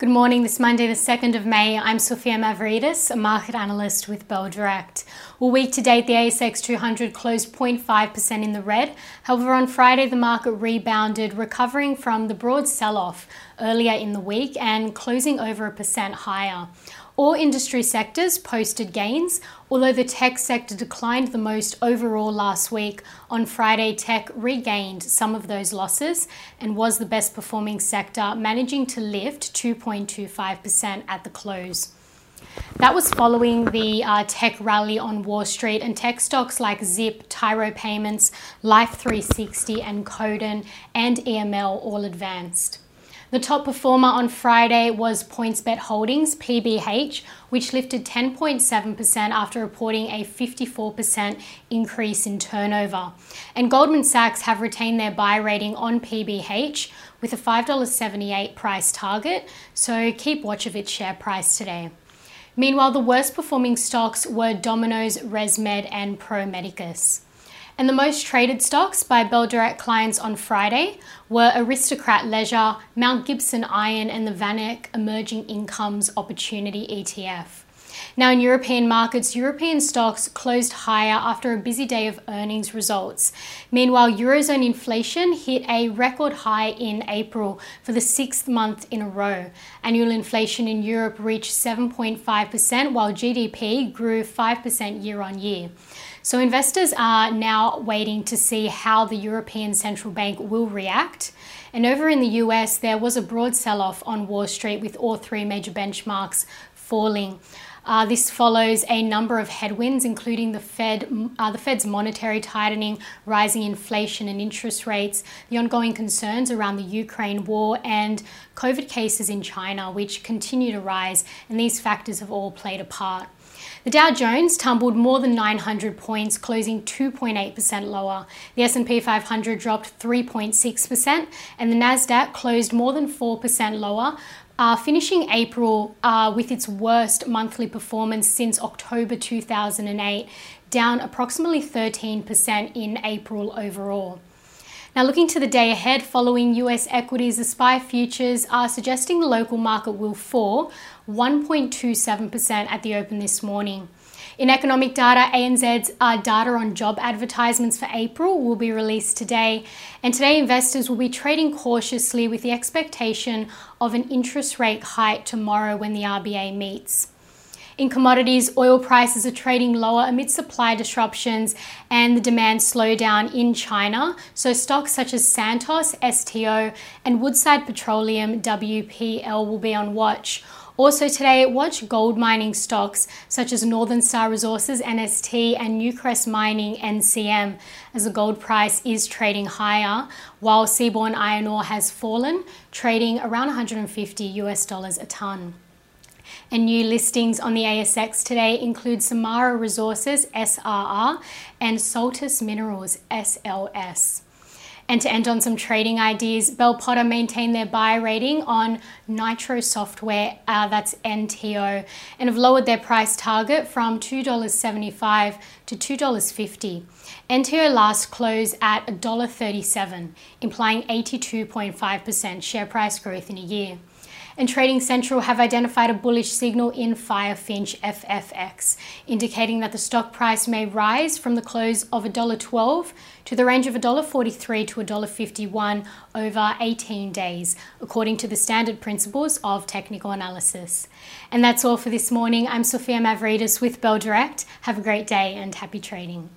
Good morning, this Monday, the 2nd of May. I'm Sophia Mavridis, a market analyst with Bell Direct. Well, week to date, the ASX 200 closed 0.5% in the red. However, on Friday, the market rebounded, recovering from the broad sell off earlier in the week and closing over a percent higher. All industry sectors posted gains, although the tech sector declined the most overall last week. On Friday, tech regained some of those losses and was the best performing sector, managing to lift 2.25% at the close. That was following the uh, tech rally on Wall Street, and tech stocks like Zip, Tyro Payments, Life360, and Codan and EML all advanced. The top performer on Friday was PointsBet Holdings, PBH, which lifted 10.7% after reporting a 54% increase in turnover. And Goldman Sachs have retained their buy rating on PBH with a $5.78 price target, so keep watch of its share price today. Meanwhile, the worst performing stocks were Domino's, ResMed, and Pro Medicus. And the most traded stocks by Bell Direct clients on Friday were Aristocrat Leisure, Mount Gibson Iron, and the VanEck Emerging Incomes Opportunity ETF. Now, in European markets, European stocks closed higher after a busy day of earnings results. Meanwhile, Eurozone inflation hit a record high in April for the sixth month in a row. Annual inflation in Europe reached 7.5%, while GDP grew 5% year on year. So investors are now waiting to see how the European Central Bank will react. And over in the US, there was a broad sell off on Wall Street with all three major benchmarks falling. Uh, this follows a number of headwinds, including the Fed, uh, the Fed's monetary tightening, rising inflation and interest rates, the ongoing concerns around the Ukraine war, and COVID cases in China, which continue to rise. And these factors have all played a part. The Dow Jones tumbled more than 900 points, closing 2.8% lower. The S&P 500 dropped 3.6%, and the Nasdaq closed more than 4% lower, uh, finishing April uh, with its worst monthly performance since October 2008, down approximately 13% in April overall. Now, looking to the day ahead, following US equities, the SPI futures are suggesting the local market will fall 1.27% at the open this morning. In economic data, ANZ's uh, data on job advertisements for April will be released today. And today, investors will be trading cautiously with the expectation of an interest rate hike tomorrow when the RBA meets. In commodities, oil prices are trading lower amid supply disruptions and the demand slowdown in China. So, stocks such as Santos, STO, and Woodside Petroleum, WPL, will be on watch. Also, today, watch gold mining stocks such as Northern Star Resources, NST, and Newcrest Mining, NCM, as the gold price is trading higher, while seaborne iron ore has fallen, trading around 150 US dollars a tonne. And new listings on the ASX today include Samara Resources, SRR, and Saltus Minerals, SLS. And to end on some trading ideas, Bell Potter maintain their buy rating on Nitro Software, uh, that's NTO, and have lowered their price target from $2.75 to $2.50. NTO last closed at $1.37, implying 82.5% share price growth in a year and Trading Central have identified a bullish signal in Firefinch FFX, indicating that the stock price may rise from the close of $1.12 to the range of $1.43 to $1.51 over 18 days, according to the standard principles of technical analysis. And that's all for this morning. I'm Sophia Mavridis with Bell Direct. Have a great day and happy trading.